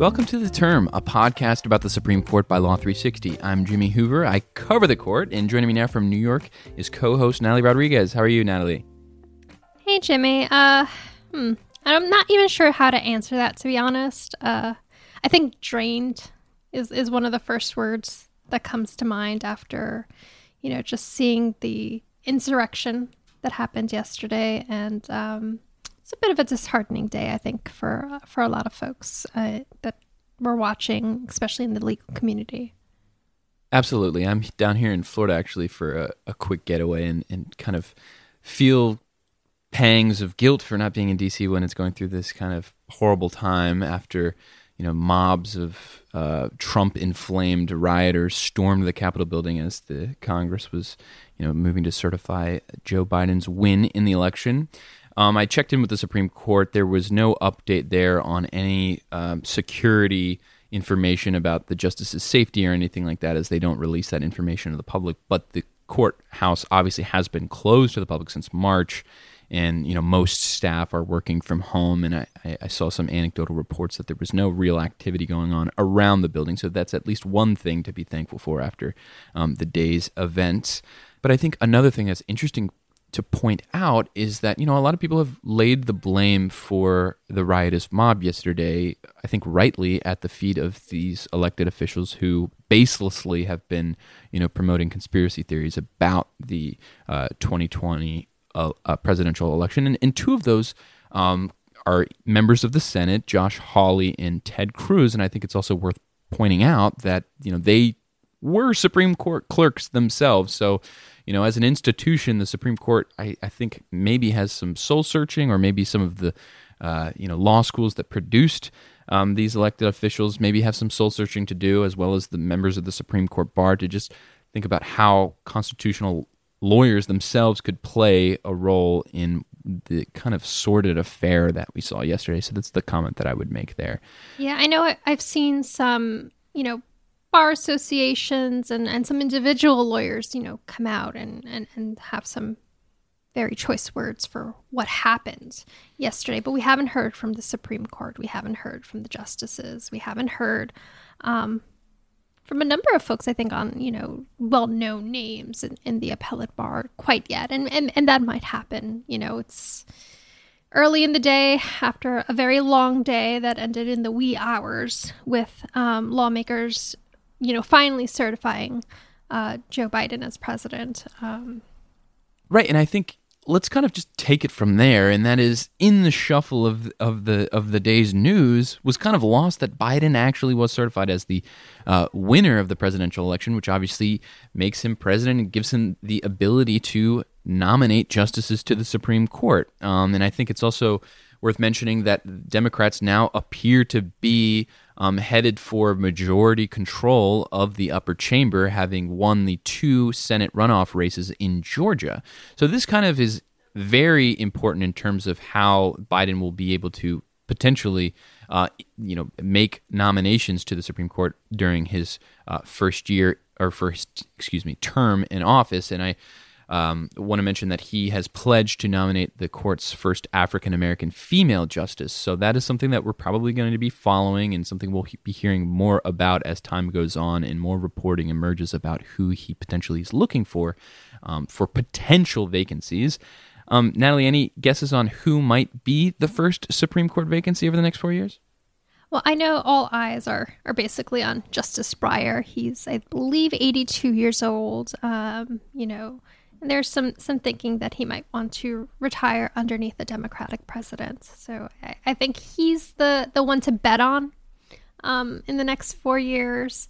Welcome to The Term, a podcast about the Supreme Court by Law 360. I'm Jimmy Hoover. I cover the court, and joining me now from New York is co host Natalie Rodriguez. How are you, Natalie? Hey, Jimmy. Uh, hmm. I'm not even sure how to answer that, to be honest. Uh, I think drained is, is one of the first words that comes to mind after, you know, just seeing the insurrection that happened yesterday. And um, it's a bit of a disheartening day, I think, for, for a lot of folks uh, that were watching, especially in the legal community. Absolutely. I'm down here in Florida actually for a, a quick getaway and, and kind of feel pangs of guilt for not being in DC when it's going through this kind of horrible time after you know mobs of uh, Trump inflamed rioters stormed the Capitol building as the Congress was you know moving to certify Joe Biden's win in the election. Um, I checked in with the Supreme Court. There was no update there on any um, security information about the justice's safety or anything like that, as they don't release that information to the public. But the courthouse obviously has been closed to the public since March and you know most staff are working from home and I, I, saw some anecdotal reports that there was no real activity going on around the building so that's at least one thing to be thankful for after um, the day's events but i think another thing that's interesting to point out is that you know a lot of people have laid the blame for the riotous mob yesterday i think rightly at the feet of these elected officials who baselessly have been you know promoting conspiracy theories about the uh, 2020 a, a presidential election, and, and two of those um, are members of the Senate, Josh Hawley and Ted Cruz. And I think it's also worth pointing out that you know they were Supreme Court clerks themselves. So, you know, as an institution, the Supreme Court, I, I think, maybe has some soul searching, or maybe some of the, uh, you know, law schools that produced um, these elected officials maybe have some soul searching to do, as well as the members of the Supreme Court bar to just think about how constitutional lawyers themselves could play a role in the kind of sordid affair that we saw yesterday. So that's the comment that I would make there. Yeah, I know I've seen some, you know, bar associations and, and some individual lawyers, you know, come out and, and, and have some very choice words for what happened yesterday. But we haven't heard from the Supreme Court. We haven't heard from the justices. We haven't heard um, from a number of folks, I think, on you know well-known names in, in the appellate bar quite yet, and, and and that might happen. You know, it's early in the day after a very long day that ended in the wee hours with um, lawmakers, you know, finally certifying uh, Joe Biden as president. Um, right, and I think let's kind of just take it from there and that is in the shuffle of of the of the day's news was kind of lost that Biden actually was certified as the uh, winner of the presidential election which obviously makes him president and gives him the ability to nominate justices to the Supreme Court um, and I think it's also worth mentioning that Democrats now appear to be um, headed for majority control of the upper chamber, having won the two Senate runoff races in Georgia. So this kind of is very important in terms of how Biden will be able to potentially, uh, you know, make nominations to the Supreme Court during his uh, first year or first, excuse me, term in office. And I um, want to mention that he has pledged to nominate the court's first African American female justice. So that is something that we're probably going to be following and something we'll be hearing more about as time goes on and more reporting emerges about who he potentially is looking for um, for potential vacancies. Um, Natalie, any guesses on who might be the first Supreme Court vacancy over the next four years? Well, I know all eyes are are basically on Justice Breyer. He's, I believe, 82 years old. Um, you know, and there's some some thinking that he might want to retire underneath a Democratic president. So I, I think he's the the one to bet on um, in the next four years.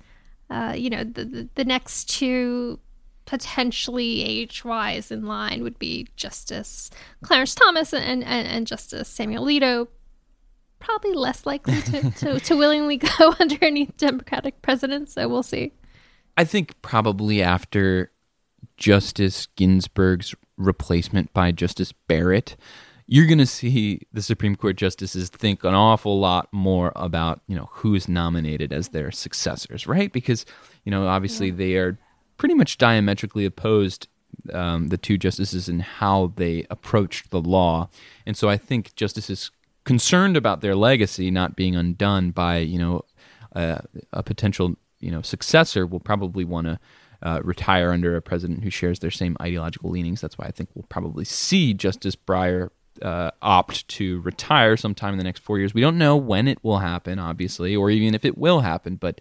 Uh, you know, the, the, the next two potentially age wise in line would be Justice Clarence Thomas and, and, and Justice Samuel Alito. Probably less likely to, to, to willingly go underneath Democratic presidents, so we'll see. I think probably after Justice Ginsburg's replacement by Justice Barrett, you're going to see the Supreme Court justices think an awful lot more about, you know, who's nominated as their successors, right? Because, you know, obviously yeah. they are pretty much diametrically opposed um, the two justices in how they approached the law. And so I think justices concerned about their legacy not being undone by you know uh, a potential you know successor will probably want to uh, retire under a president who shares their same ideological leanings. That's why I think we'll probably see Justice Breyer uh, opt to retire sometime in the next four years. We don't know when it will happen, obviously, or even if it will happen, but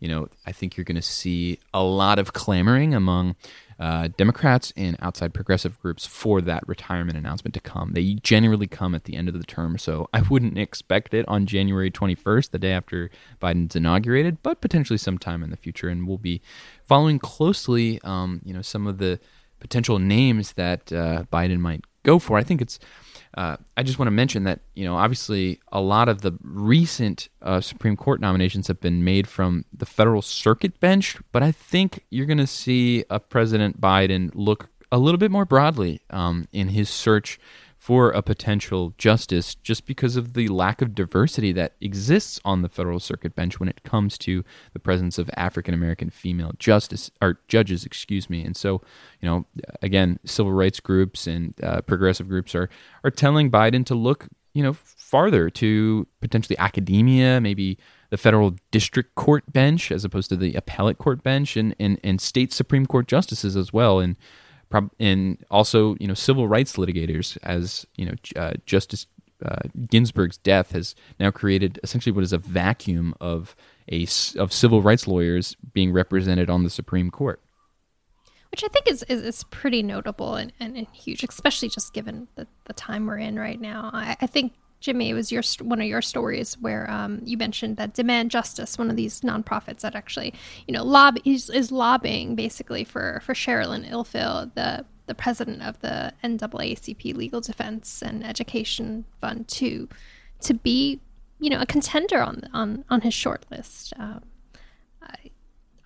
you know, I think you're going to see a lot of clamoring among uh, Democrats and outside progressive groups for that retirement announcement to come. They generally come at the end of the term, so I wouldn't expect it on January 21st, the day after Biden's inaugurated, but potentially sometime in the future. And we'll be following closely, um, you know, some of the potential names that uh, Biden might go for. I think it's uh, I just want to mention that you know obviously a lot of the recent uh, Supreme Court nominations have been made from the federal circuit bench, but I think you're going to see a President Biden look a little bit more broadly um, in his search for a potential justice just because of the lack of diversity that exists on the federal circuit bench when it comes to the presence of African American female justice or judges, excuse me. And so, you know, again, civil rights groups and uh, progressive groups are are telling Biden to look, you know, farther to potentially academia, maybe the federal district court bench as opposed to the appellate court bench and and, and state supreme court justices as well and and also you know civil rights litigators, as you know uh, Justice uh, Ginsburg's death has now created essentially what is a vacuum of a of civil rights lawyers being represented on the Supreme Court. Which I think is, is, is pretty notable and, and, and, huge, especially just given the, the time we're in right now. I, I think Jimmy, it was your one of your stories where um, you mentioned that Demand Justice, one of these nonprofits that actually, you know, lobby is, is lobbying basically for for Sherrilyn Ifill, the the president of the NAACP Legal Defense and Education Fund, to to be, you know, a contender on on on his short list. Um, I,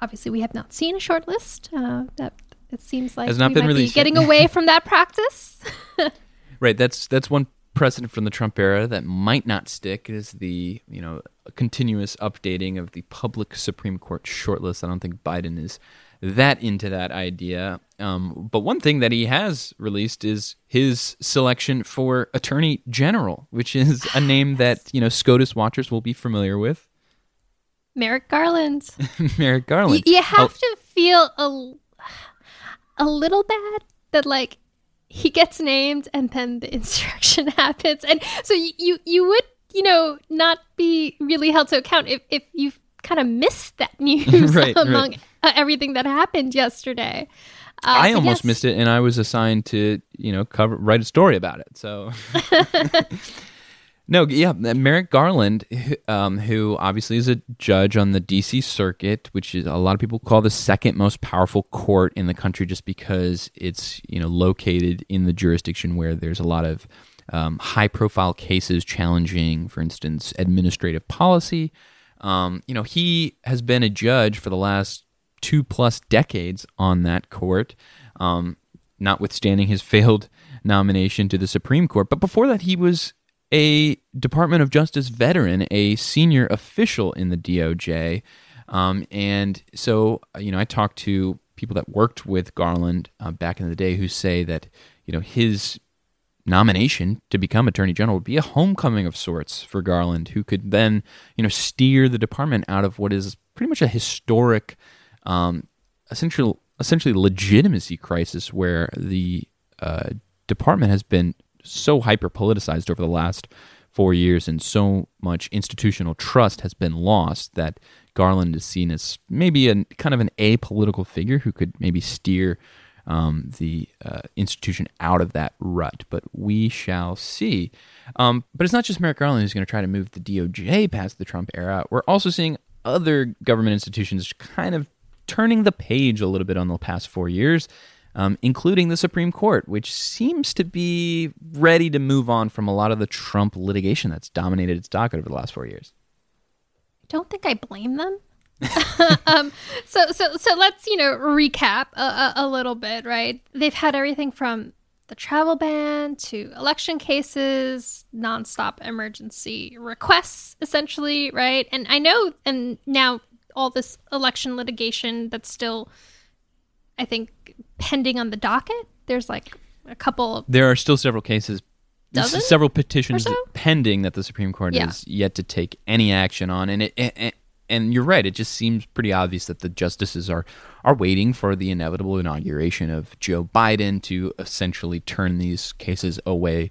obviously, we have not seen a short list. Uh, that it seems like has not been released. getting away from that practice. right. That's that's one precedent from the Trump era that might not stick is the you know continuous updating of the public Supreme Court shortlist. I don't think Biden is that into that idea. Um, but one thing that he has released is his selection for Attorney General, which is a name that you know SCOTUS watchers will be familiar with. Merrick Garland. Merrick Garland. Y- you have oh. to feel a a little bad that like he gets named and then the insurrection happens and so you, you you would you know not be really held to account if if you've kind of missed that news right, among right. Uh, everything that happened yesterday uh, I almost yes. missed it, and I was assigned to, you know, cover write a story about it. So No, yeah, Merrick Garland, um, who obviously is a judge on the D.C. Circuit, which is a lot of people call the second most powerful court in the country, just because it's you know located in the jurisdiction where there's a lot of um, high-profile cases challenging, for instance, administrative policy. Um, you know, he has been a judge for the last two plus decades on that court, um, notwithstanding his failed nomination to the Supreme Court. But before that, he was a Department of Justice veteran, a senior official in the DOJ. Um, and so, you know, I talked to people that worked with Garland uh, back in the day who say that, you know, his nomination to become Attorney General would be a homecoming of sorts for Garland, who could then, you know, steer the department out of what is pretty much a historic, um, essentially, essentially legitimacy crisis where the uh, department has been so hyper politicized over the last four years, and so much institutional trust has been lost that Garland is seen as maybe a kind of an apolitical figure who could maybe steer um, the uh, institution out of that rut. But we shall see. Um, but it's not just Merrick Garland who's going to try to move the DOJ past the Trump era. We're also seeing other government institutions kind of turning the page a little bit on the past four years um, including the Supreme Court, which seems to be ready to move on from a lot of the Trump litigation that's dominated its docket over the last four years. I don't think I blame them. um, so, so, so let's you know recap a, a, a little bit, right? They've had everything from the travel ban to election cases, nonstop emergency requests, essentially, right? And I know, and now all this election litigation that's still, I think, pending on the docket. There's like a couple. There are still several cases dozen. several petitions so? pending that the Supreme Court Yeah. has yet to take any action on, and it. And, and you're right. It just seems pretty obvious that the justices are are waiting for the inevitable inauguration of Joe Biden to essentially turn these cases away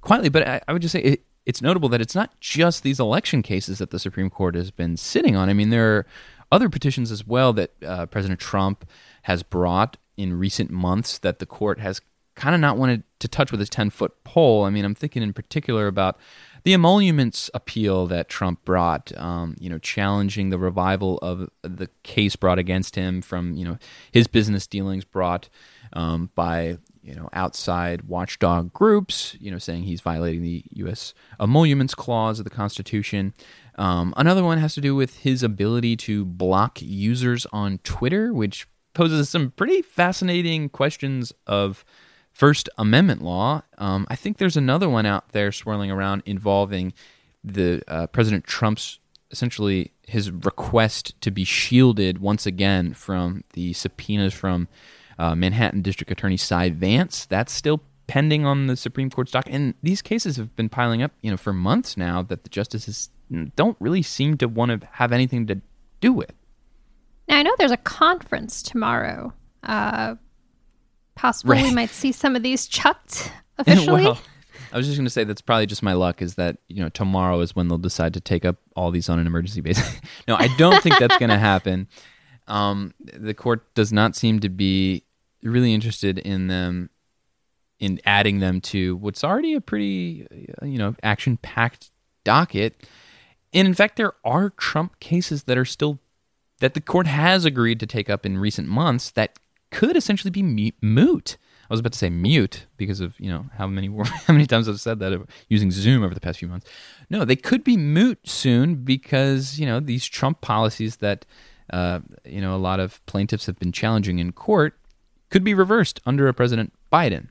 quietly. But I, I would just say it, it's notable that it's not just these election cases that the Supreme Court has been sitting on. I mean, there are other petitions as well that uh, President Trump has brought in recent months that the court has kind of not wanted to touch with his 10 foot pole. I mean, I'm thinking in particular about the emoluments appeal that Trump brought, um, you know, challenging the revival of the case brought against him from, you know, his business dealings brought um, by, you know, outside watchdog groups, you know, saying he's violating the U.S. emoluments clause of the Constitution. Um, another one has to do with his ability to block users on Twitter, which poses some pretty fascinating questions of First Amendment law. Um, I think there's another one out there swirling around involving the uh, President Trump's essentially his request to be shielded once again from the subpoenas from uh, Manhattan District Attorney Cy Vance. That's still pending on the Supreme Court's dock, and these cases have been piling up, you know, for months now that the justices don't really seem to want to have anything to do with. Now I know there's a conference tomorrow. Uh, possible we might see some of these chucked officially. well, I was just going to say that's probably just my luck. Is that you know tomorrow is when they'll decide to take up all these on an emergency basis. no, I don't think that's going to happen. Um, the court does not seem to be really interested in them in adding them to what's already a pretty uh, you know action packed docket. And in fact, there are Trump cases that are still that the court has agreed to take up in recent months that could essentially be moot. I was about to say mute because of you know how many how many times I've said that using Zoom over the past few months. No, they could be moot soon because you know these Trump policies that uh, you know a lot of plaintiffs have been challenging in court could be reversed under a President Biden.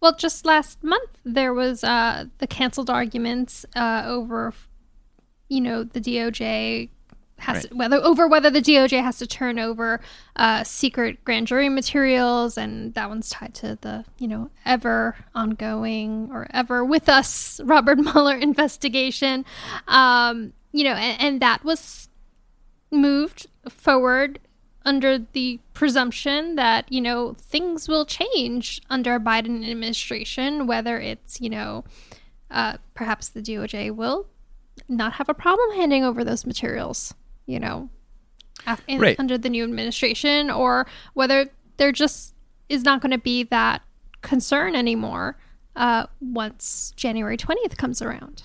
Well, just last month there was uh, the canceled arguments uh, over, you know, the DOJ has Right. to, whether over whether the DOJ has to turn over uh, secret grand jury materials, and that one's tied to the you know ever ongoing or ever with us Robert Mueller investigation. Um, you know, and, and that was moved forward under the presumption that you know things will change under a Biden administration, whether it's you know uh, perhaps the DOJ will not have a problem handing over those materials, you know, in, Right. under the new administration, or whether there just is not going to be that concern anymore uh, once January twentieth comes around.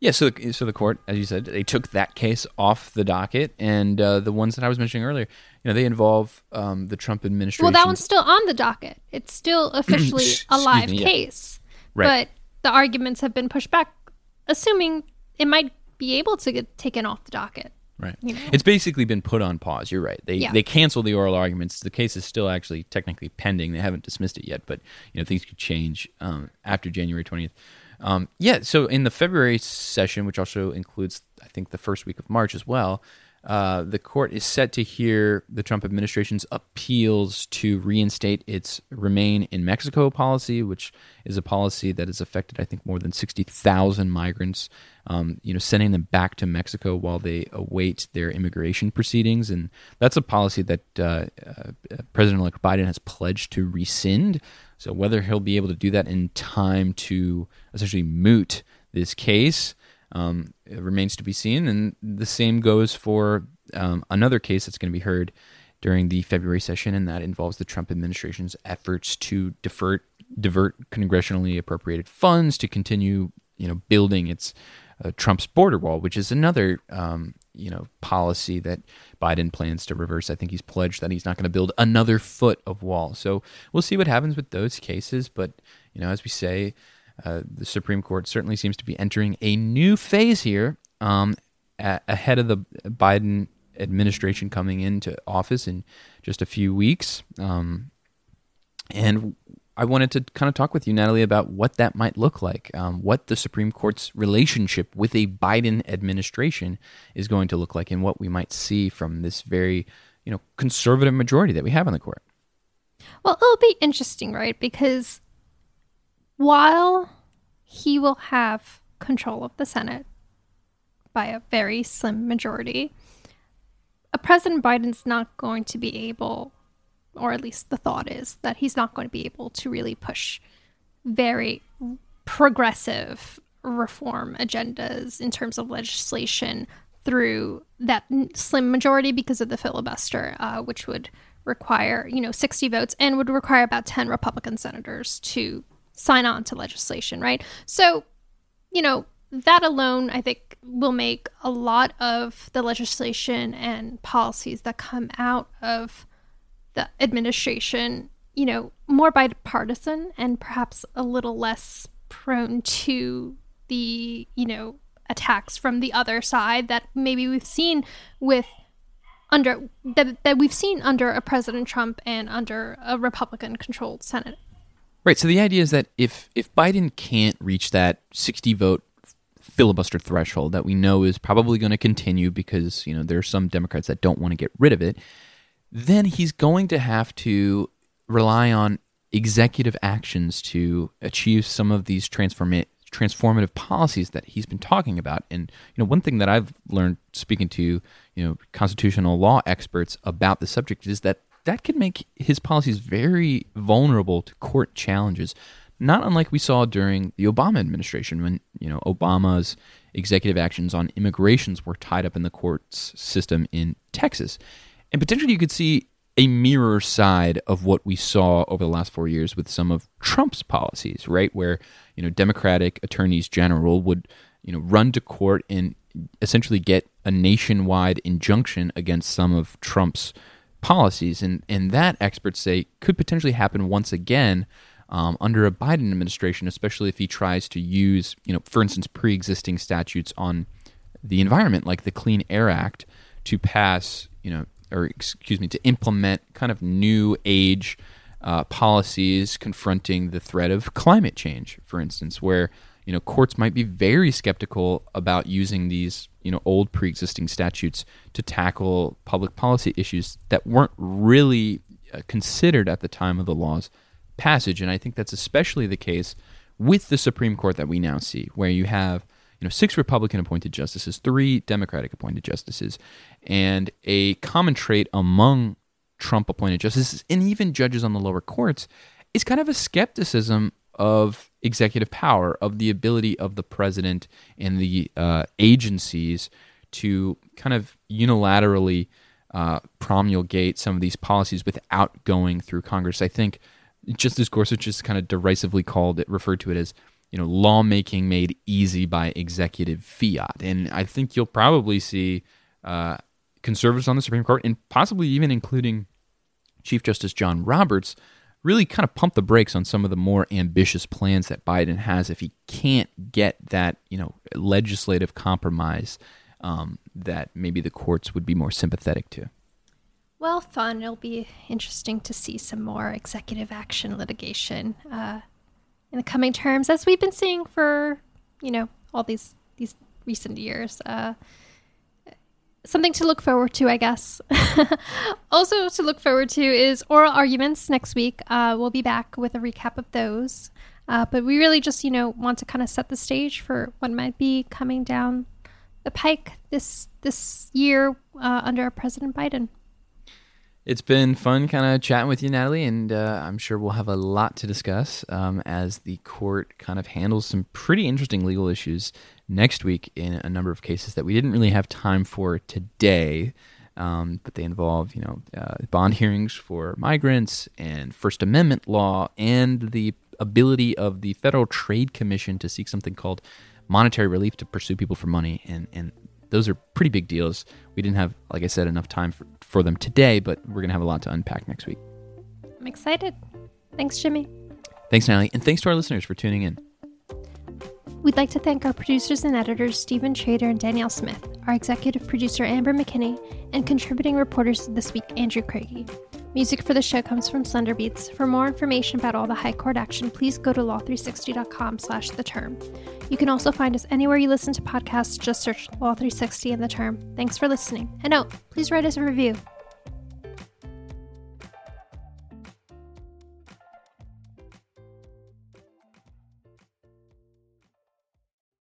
Yeah, so so the court, as you said, they took that case off the docket, and uh, the ones that I was mentioning earlier, you know, they involve um, the Trump administration. Well, that one's still on the docket. It's still officially a live me, yeah. case. Right. But the arguments have been pushed back, assuming it might be able to get taken off the docket. Right. you know. It's basically been put on pause. You're right. They Yeah. they canceled the oral arguments. The case is still actually technically pending. They haven't dismissed it yet, but you know things could change um, after January 20th. Um, yeah. So in the February session, which also includes I think the first week of March as well, uh, the court is set to hear the Trump administration's appeals to reinstate its remain in Mexico policy, which is a policy that has affected, I think, more than 60,000 migrants, um, you know, sending them back to Mexico while they await their immigration proceedings. And that's a policy that uh, uh, President-elect Biden has pledged to rescind. So whether he'll be able to do that in time to essentially moot this case um, it remains to be seen. And the same goes for um, another case that's going to be heard during the February session, and that involves the Trump administration's efforts to divert divert congressionally appropriated funds to continue, you know, building its uh, Trump's border wall, which is another, um, you know, policy that Biden plans to reverse. I think he's pledged that he's not going to build another foot of wall. So we'll see what happens with those cases. But you know, as we say, uh, the Supreme Court certainly seems to be entering a new phase here um, ahead of the Biden administration coming into office in just a few weeks. Um, and I wanted to kind of talk with you, Natalie, about what that might look like, um, what the Supreme Court's relationship with a Biden administration is going to look like, and what we might see from this very, you know, conservative majority that we have on the court. Well, it'll be interesting, right? Because while he will have control of the Senate by a very slim majority, a President Biden's not going to be able, or at least the thought is that he's not going to be able to really push very progressive reform agendas in terms of legislation through that slim majority because of the filibuster, uh, which would require, you know, 60 votes and would require about 10 Republican senators to sign on to legislation, right? So, you know, that alone, I think, will make a lot of the legislation and policies that come out of the administration, you know, more bipartisan and perhaps a little less prone to the, you know, attacks from the other side that maybe we've seen with under that, that we've seen under a President Trump and under a Republican controlled Senate. Right. So the idea is that if if Biden can't reach that 60 vote filibuster threshold that we know is probably going to continue because, you know, there are some Democrats that don't want to get rid of it, then he's going to have to rely on executive actions to achieve some of these transforma- transformative policies that he's been talking about. And you know, one thing that I've learned speaking to you know constitutional law experts about the subject is that that can make his policies very vulnerable to court challenges. Not unlike we saw during the Obama administration, when you know Obama's executive actions on immigrations were tied up in the courts system in Texas, and potentially you could see a mirror side of what we saw over the last four years with some of Trump's policies, right? Where you know Democratic attorneys general would you know run to court and essentially get a nationwide injunction against some of Trump's policies, and and that experts say could potentially happen once again. Um, under a Biden administration, especially if he tries to use, you know, for instance, pre-existing statutes on the environment, like the Clean Air Act, to pass, you know, or excuse me, to implement kind of new age uh, policies confronting the threat of climate change, for instance, where you know courts might be very skeptical about using these you know old pre-existing statutes to tackle public policy issues that weren't really uh, considered at the time of the law's passage, and I think that's especially the case with the Supreme Court that we now see, where you have you know, six Republican appointed justices, three Democratic appointed justices, and a common trait among Trump appointed justices and even judges on the lower courts is kind of a skepticism of executive power, of the ability of the president and the uh, agencies to kind of unilaterally uh, promulgate some of these policies without going through Congress. I think Justice Gorsuch just kind of derisively called it, referred to it as you know, lawmaking made easy by executive fiat. And I think you'll probably see uh, conservatives on the Supreme Court, and possibly even including Chief Justice John Roberts, really kind of pump the brakes on some of the more ambitious plans that Biden has if he can't get that, you know, legislative compromise um, that maybe the courts would be more sympathetic to. Well, fun. It'll be interesting to see some more executive action litigation. Uh, in the coming terms, as we've been seeing for you know all these these recent years. Uh, something to look forward to, I guess. also to look forward to is oral arguments next week. Uh, we'll be back with a recap of those. Uh, but we really just, you know, want to kind of set the stage for what might be coming down the pike this this year uh, under President Biden. It's been fun kind of chatting with you, Natalie, and uh, I'm sure we'll have a lot to discuss um, as the court kind of handles some pretty interesting legal issues next week in a number of cases that we didn't really have time for today. Um, but they involve, you know, uh, bond hearings for migrants and First Amendment law and the ability of the Federal Trade Commission to seek something called monetary relief to pursue people for money and, and those are pretty big deals. We didn't have, like I said, enough time for, for them today, but we're going to have a lot to unpack next week. I'm excited. Thanks, Jimmy. Thanks, Natalie. And thanks to our listeners for tuning in. We'd like to thank our producers and editors, Stephen Trader and Danielle Smith, our executive producer, Amber McKinney, and contributing reporters this week, Andrew Craigie. Music for the show comes from Slender Beats. For more information about all the high court action, please go to law360.com slash the term. You can also find us anywhere you listen to podcasts. Just search Law 360 and the term. Thanks for listening. And oh, please write us a review.